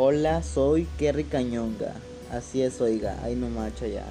Hola, soy Kerry Cañonga. Así es, oiga, ahí no macho ya.